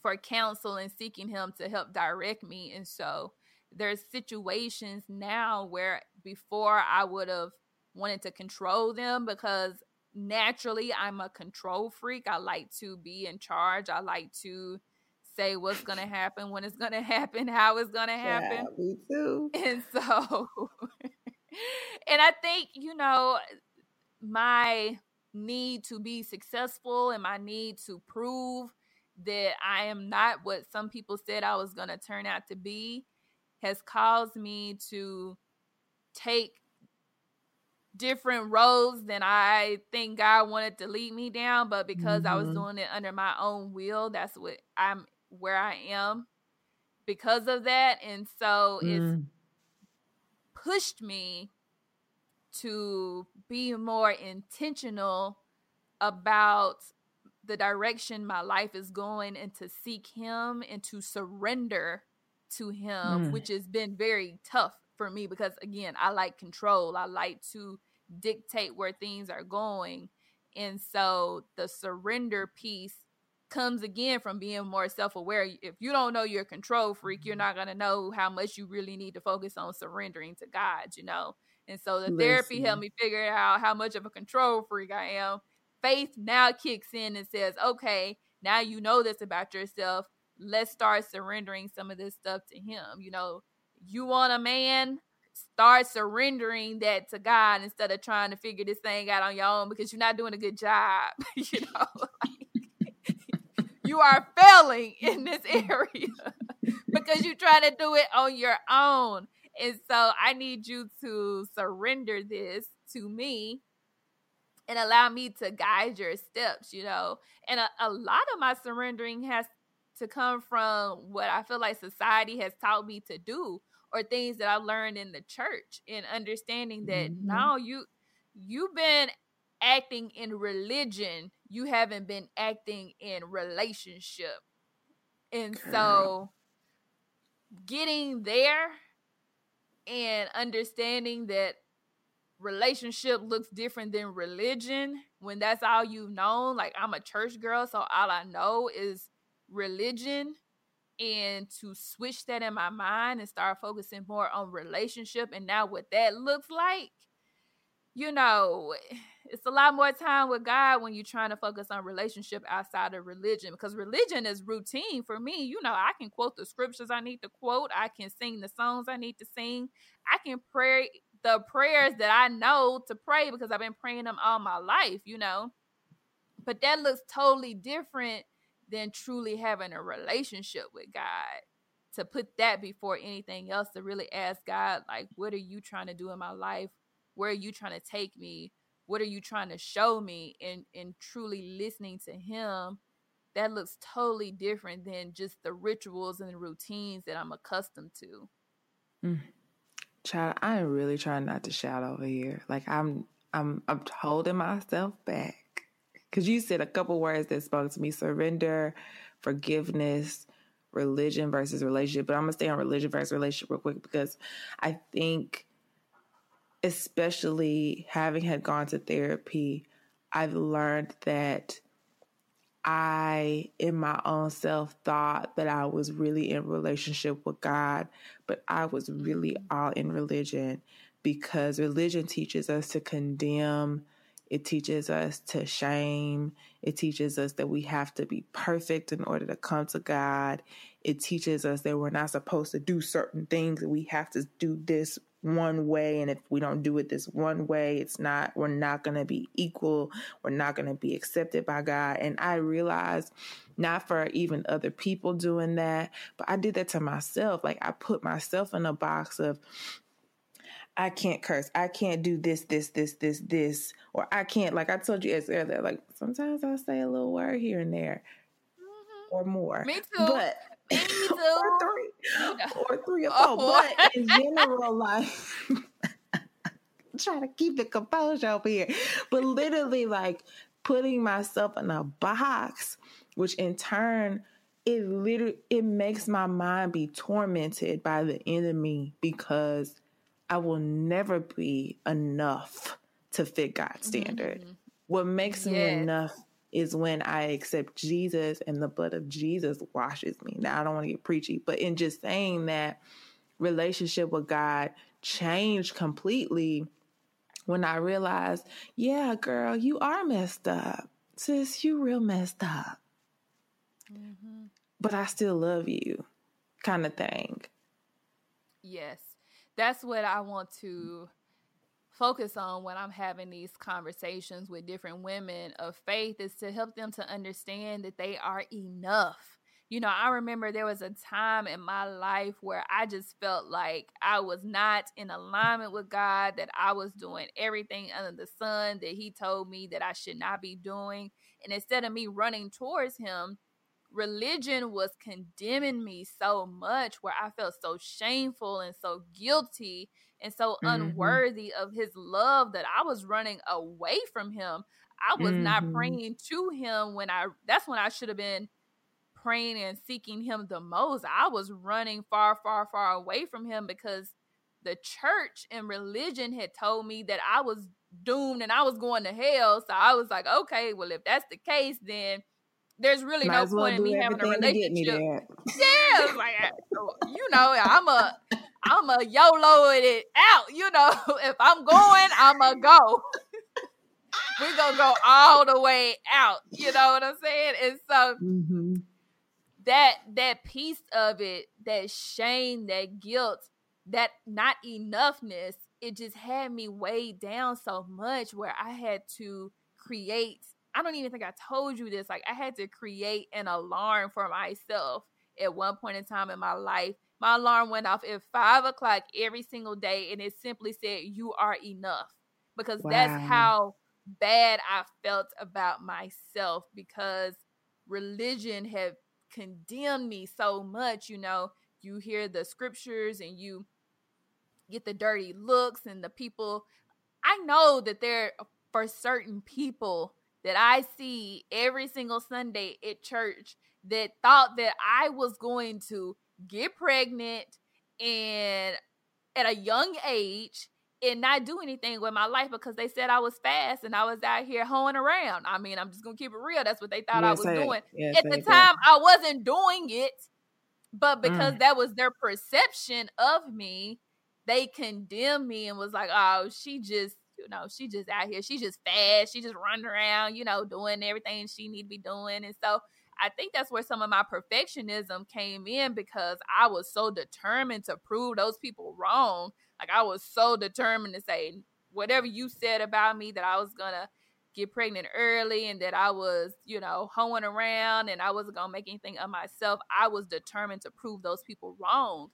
for counsel and seeking him to help direct me. And so there's situations now where before I would have wanted to control them because naturally I'm a control freak. I like to be in charge. I like to say what's going to happen, when it's going to happen, how it's going to happen.
Yeah, me too.
And so and I think, you know, my need to be successful and my need to prove that I am not what some people said I was going to turn out to be has caused me to take different roads than I think God wanted to lead me down, but because mm-hmm. I was mm-hmm. doing it under my own will, that's what I'm where I am because of that. And so mm. it's pushed me to be more intentional about the direction my life is going and to seek him and to surrender to him mm. which has been very tough for me because again I like control. I like to dictate where things are going. And so the surrender piece comes again from being more self-aware. If you don't know you're a control freak you're not going to know how much you really need to focus on surrendering to God you know and so the Listen. therapy helped me figure out how much of a control freak I am. Faith now kicks in and says, okay, now you know this about yourself. Let's start surrendering some of this stuff to Him. You know, you want a man, start surrendering that to God instead of trying to figure this thing out on your own because you're not doing a good job. you know, like, you are failing in this area because you're trying to do it on your own. And so I need you to surrender this to me and allow me to guide your steps, you know. And a, a lot of my surrendering has to come from what I feel like society has taught me to do or things that I learned in the church and understanding that mm-hmm. now you you've been acting in religion, you haven't been acting in relationship. And Girl. so getting there and understanding that relationship looks different than religion when that's all you've known like i'm a church girl so all i know is religion and to switch that in my mind and start focusing more on relationship and now what that looks like you know it's a lot more time with God when you're trying to focus on relationship outside of religion because religion is routine for me. You know, I can quote the scriptures I need to quote, I can sing the songs I need to sing, I can pray the prayers that I know to pray because I've been praying them all my life, you know. But that looks totally different than truly having a relationship with God. To put that before anything else, to really ask God, like, what are you trying to do in my life? Where are you trying to take me? what are you trying to show me and and truly listening to him that looks totally different than just the rituals and the routines that I'm accustomed to.
Mm. Child, I am really trying not to shout over here. Like I'm I'm I'm holding myself back. Cause you said a couple words that spoke to me. Surrender, forgiveness, religion versus relationship. But I'm gonna stay on religion versus relationship real quick because I think especially having had gone to therapy, I've learned that I, in my own self, thought that I was really in relationship with God, but I was really all in religion because religion teaches us to condemn. It teaches us to shame. It teaches us that we have to be perfect in order to come to God. It teaches us that we're not supposed to do certain things, we have to do this one way and if we don't do it this one way it's not we're not going to be equal we're not going to be accepted by god and i realized not for even other people doing that but i did that to myself like i put myself in a box of I can't curse. I can't do this, this, this, this, this, or I can't. Like I told you as earlier, like sometimes I'll say a little word here and there, mm-hmm. or more.
Me too.
But or three, or three or four. Oh, but in general, like trying to keep the composure over here, but literally like putting myself in a box, which in turn it literally it makes my mind be tormented by the enemy because I will never be enough to fit God's standard. Mm-hmm. What makes yes. me enough is when I accept Jesus and the blood of Jesus washes me. Now, I don't want to get preachy, but in just saying that relationship with God changed completely when I realized, yeah, girl, you are messed up. Sis, you real messed up. Mm-hmm. But I still love you, kind of thing.
Yes. That's what I want to focus on when I'm having these conversations with different women of faith is to help them to understand that they are enough. You know, I remember there was a time in my life where I just felt like I was not in alignment with God, that I was doing everything under the sun that He told me that I should not be doing. And instead of me running towards Him, religion was condemning me so much where I felt so shameful and so guilty and so mm-hmm. unworthy of his love that I was running away from him. I was mm-hmm. not praying to him when I that's when I should have been praying and seeking him the most. I was running far, far, far away from him because the church and religion had told me that I was doomed and I was going to hell. So I was like, okay, well, if that's the case, then there's really Might no point in me having a relationship. Yeah, like you know, I'm a I'm a YOLO it out. You know, if I'm going, I'm a go. We're gonna go all the way out. You know what I'm saying? And so mm-hmm. that that piece of it, that shame, that guilt, that not enoughness, it just had me weighed down so much where I had to create I don't even think I told you this. Like I had to create an alarm for myself at one point in time in my life. My alarm went off at five o'clock every single day, and it simply said, "You are enough," because wow. that's how bad I felt about myself because religion had condemned me so much. You know, you hear the scriptures and you get the dirty looks and the people. I know that there for certain people that I see every single Sunday at church that thought that I was going to get pregnant and at a young age and not do anything with my life because they said I was fast and I was out here hoeing around. I mean, I'm just gonna keep it real. That's what they thought I was doing. At the time. I wasn't doing it, but because mm. that was their perception of me, they condemned me and was like, "Oh, she just know, she just out here, she just fast, she just running around, you know, doing everything she need to be doing. And so I think that's where some of my perfectionism came in because I was so determined to prove those people wrong. Like I was so determined to say whatever you said about me that I was gonna get pregnant early and that I was, you know, hoeing around and I wasn't gonna make anything of myself. I was determined to prove those people wrong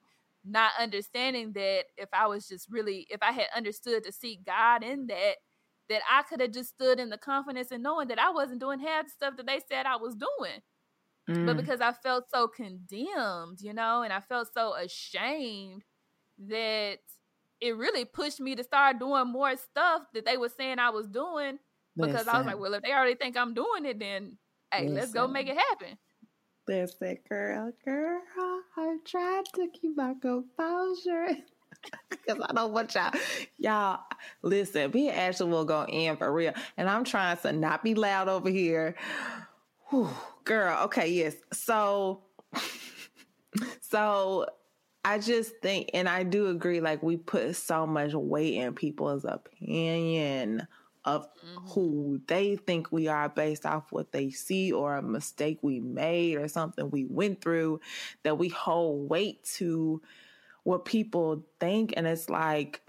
not understanding that if I was just really, if I had understood to seek God in that, that I could have just stood in the confidence and knowing that I wasn't doing half the stuff that they said I was doing. Mm. But because I felt so condemned, you know, and I felt so ashamed that it really pushed me to start doing more stuff that they were saying I was doing because Listen. I was like, well, if they already think I'm doing it, then hey, Listen. let's go make it happen.
Listen, girl, girl, I'm trying to keep my composure. Because I don't want y'all, y'all, listen, me and Ashley will go in for real. And I'm trying to not be loud over here. Whew, girl, okay, yes. So, so I just think, and I do agree, like we put so much weight in people's opinion of mm-hmm. who they think we are based off what they see or a mistake we made or something we went through that we hold weight to what people think. And it's like,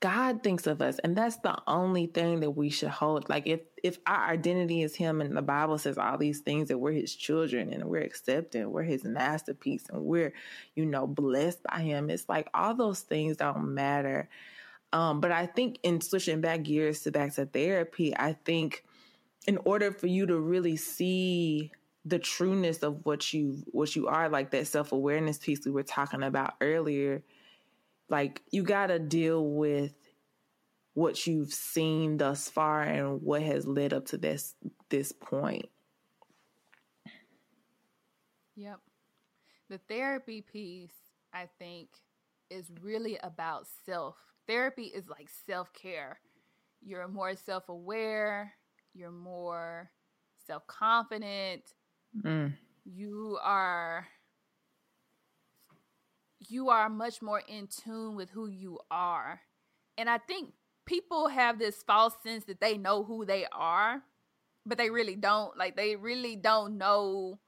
God thinks of us, and that's the only thing that we should hold. Like if if our identity is Him, and the Bible says all these things that we're His children and we're accepted, we're His masterpiece, and we're you know blessed by Him. It's like all those things don't matter. Um, but I think in switching back gears to back to therapy, I think in order for you to really see the trueness of what you what you are, like that self awareness piece we were talking about earlier like you got to deal with what you've seen thus far and what has led up to this this point.
Yep. The therapy piece, I think, is really about self. Therapy is like self care. You're more self aware, you're more self confident, mm. you are you are much more in tune with who you are. And I think people have this false sense that they know who they are, but they really don't. Like they really don't know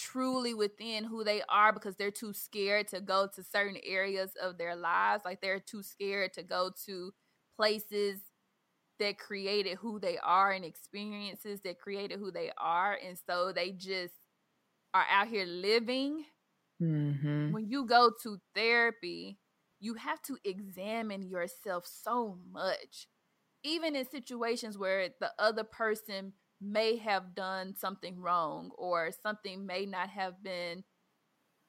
truly within who they are because they're too scared to go to certain areas of their lives. Like they're too scared to go to places that created who they are and experiences that created who they are. And so they just are out here living Mm-hmm. When you go to therapy, you have to examine yourself so much. Even in situations where the other person may have done something wrong or something may not have been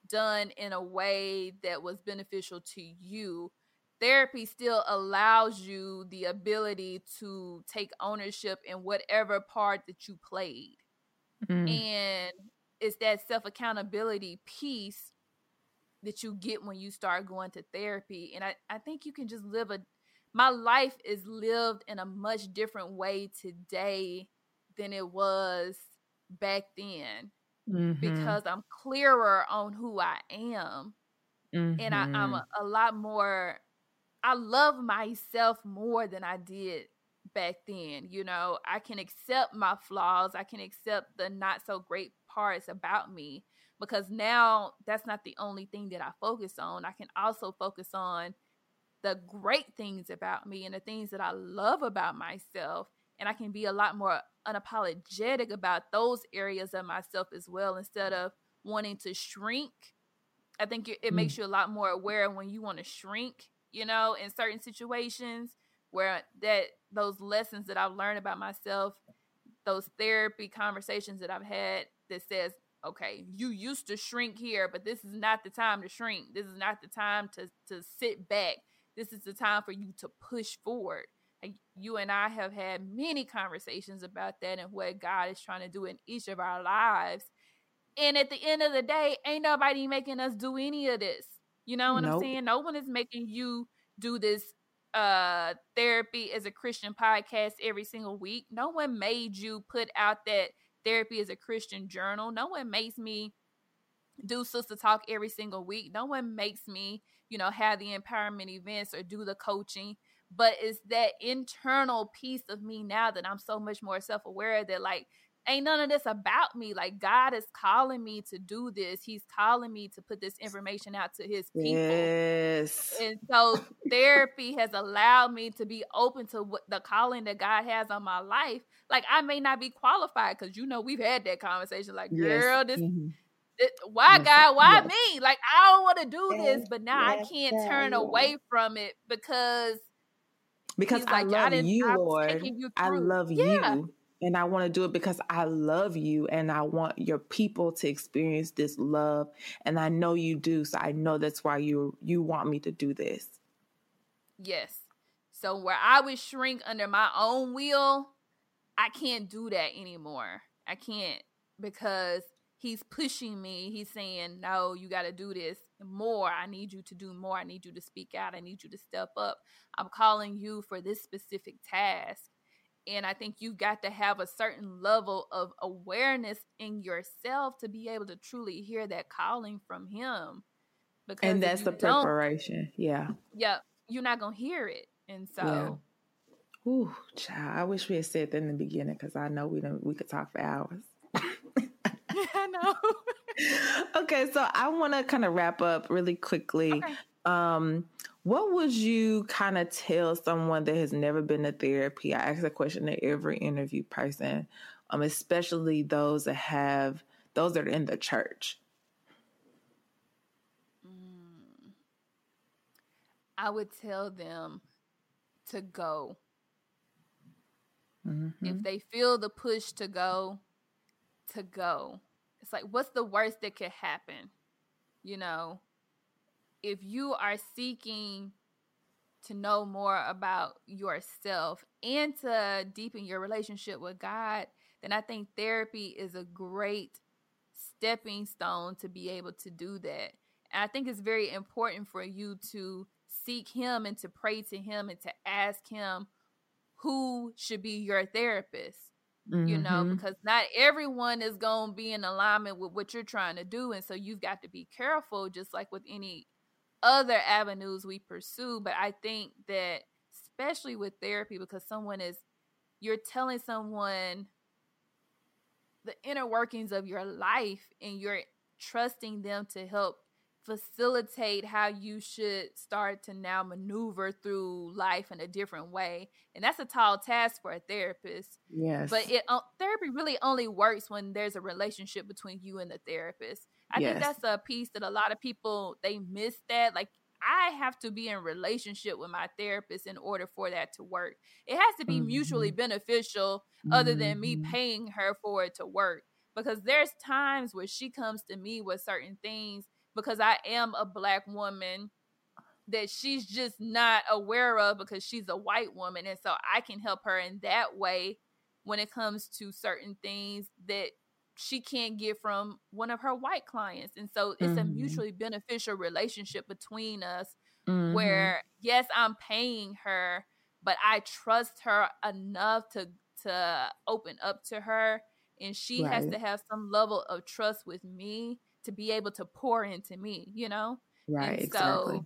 done in a way that was beneficial to you, therapy still allows you the ability to take ownership in whatever part that you played. Mm. And it's that self accountability piece that you get when you start going to therapy. And I, I think you can just live a my life is lived in a much different way today than it was back then mm-hmm. because I'm clearer on who I am. Mm-hmm. And I, am a, a lot more I love myself more than I did back then. You know, I can accept my flaws, I can accept the not so great parts about me because now that's not the only thing that I focus on. I can also focus on the great things about me and the things that I love about myself. And I can be a lot more unapologetic about those areas of myself as well instead of wanting to shrink. I think it, it mm. makes you a lot more aware when you want to shrink, you know, in certain situations where that those lessons that I've learned about myself, those therapy conversations that I've had that says, okay, you used to shrink here, but this is not the time to shrink. This is not the time to to sit back. This is the time for you to push forward. You and I have had many conversations about that and what God is trying to do in each of our lives. And at the end of the day, ain't nobody making us do any of this. You know what nope. I'm saying? No one is making you do this uh therapy as a Christian podcast every single week. No one made you put out that therapy as a Christian journal. No one makes me do sister talk every single week. No one makes me, you know, have the empowerment events or do the coaching. But it's that internal piece of me now that I'm so much more self aware that, like, ain't none of this about me. Like God is calling me to do this. He's calling me to put this information out to his people. Yes. And so therapy has allowed me to be open to what the calling that God has on my life. Like I may not be qualified because you know we've had that conversation. Like, girl, yes. this mm-hmm. why. God, why yes. me? Like I don't want to do this, but now I can't turn away from it because
because I love you, Lord. You I love yeah. you. And I want to do it because I love you and I want your people to experience this love. And I know you do. So I know that's why you you want me to do this.
Yes. So where I would shrink under my own will, I can't do that anymore. I can't because he's pushing me. He's saying, No, you got to do this more. I need you to do more. I need you to speak out. I need you to step up. I'm calling you for this specific task. And I think you've got to have a certain level of awareness in yourself to be able to truly hear that calling from him.
Because and that's the preparation. Yeah.
Yeah. You're not going to hear it. And so. Yeah.
Ooh, child, I wish we had said that in the beginning because I know we don't we could talk for hours. I know. okay, so I want to kind of wrap up really quickly. Okay. Um, what would you kind of tell someone that has never been to therapy? I ask that question to every interview person, um, especially those that have those that are in the church.
Mm. I would tell them to go. Mm-hmm. If they feel the push to go, to go. It's like, what's the worst that could happen? You know, if you are seeking to know more about yourself and to deepen your relationship with God, then I think therapy is a great stepping stone to be able to do that. And I think it's very important for you to seek Him and to pray to Him and to ask Him who should be your therapist. Mm-hmm. You know, mm-hmm. because not everyone is going to be in alignment with what you're trying to do. And so you've got to be careful, just like with any other avenues we pursue. But I think that, especially with therapy, because someone is, you're telling someone the inner workings of your life and you're trusting them to help facilitate how you should start to now maneuver through life in a different way and that's a tall task for a therapist yes but it uh, therapy really only works when there's a relationship between you and the therapist i yes. think that's a piece that a lot of people they miss that like i have to be in relationship with my therapist in order for that to work it has to be mm-hmm. mutually beneficial mm-hmm. other than me mm-hmm. paying her for it to work because there's times where she comes to me with certain things because I am a black woman that she's just not aware of because she's a white woman. And so I can help her in that way when it comes to certain things that she can't get from one of her white clients. And so it's mm-hmm. a mutually beneficial relationship between us mm-hmm. where yes, I'm paying her, but I trust her enough to to open up to her and she right. has to have some level of trust with me to be able to pour into me, you know? Right. And so exactly.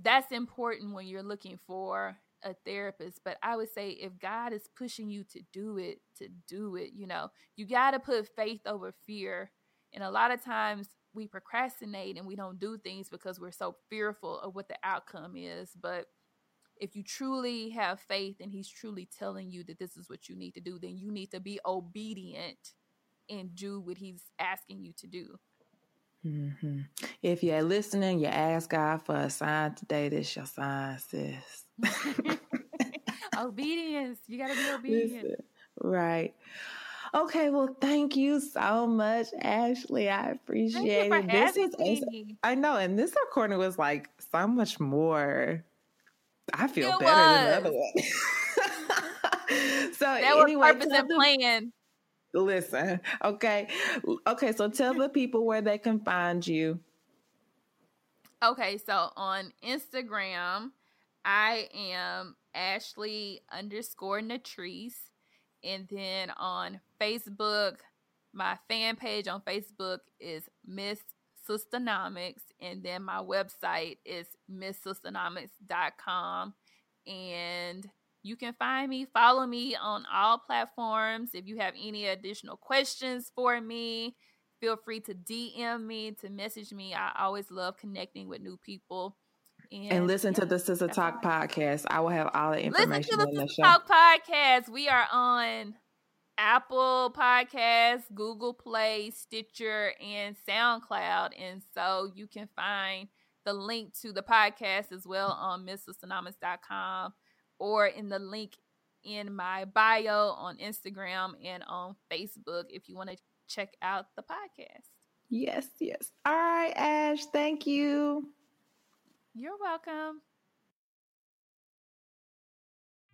that's important when you're looking for a therapist. But I would say if God is pushing you to do it, to do it, you know, you got to put faith over fear. And a lot of times we procrastinate and we don't do things because we're so fearful of what the outcome is. But if you truly have faith and he's truly telling you that this is what you need to do, then you need to be obedient and do what he's asking you to do.
Mm-hmm. If you're listening, you ask God for a sign today. This your sign, sis.
Obedience. You got to be obedient. Listen,
right. Okay, well, thank you so much, Ashley. I appreciate it. This is, me. I know, and this recording was like so much more. I feel it better was. than the other one. so that anyway, was purpose and plan. Listen, okay. Okay, so tell the people where they can find you.
Okay, so on Instagram, I am Ashley underscore Natrice. And then on Facebook, my fan page on Facebook is Miss Sisternomics. And then my website is misssisternomics.com. And you can find me, follow me on all platforms. If you have any additional questions for me, feel free to DM me, to message me. I always love connecting with new people.
And, and listen yeah, to the Sister Talk right. podcast. I will have all the information listen to the Sister
Talk podcast. We are on Apple Podcasts, Google Play, Stitcher, and SoundCloud. And so you can find the link to the podcast as well on MissSisternomics.com or in the link in my bio on Instagram and on Facebook if you want to check out the podcast.
Yes, yes. All right, Ash, thank you.
You're welcome.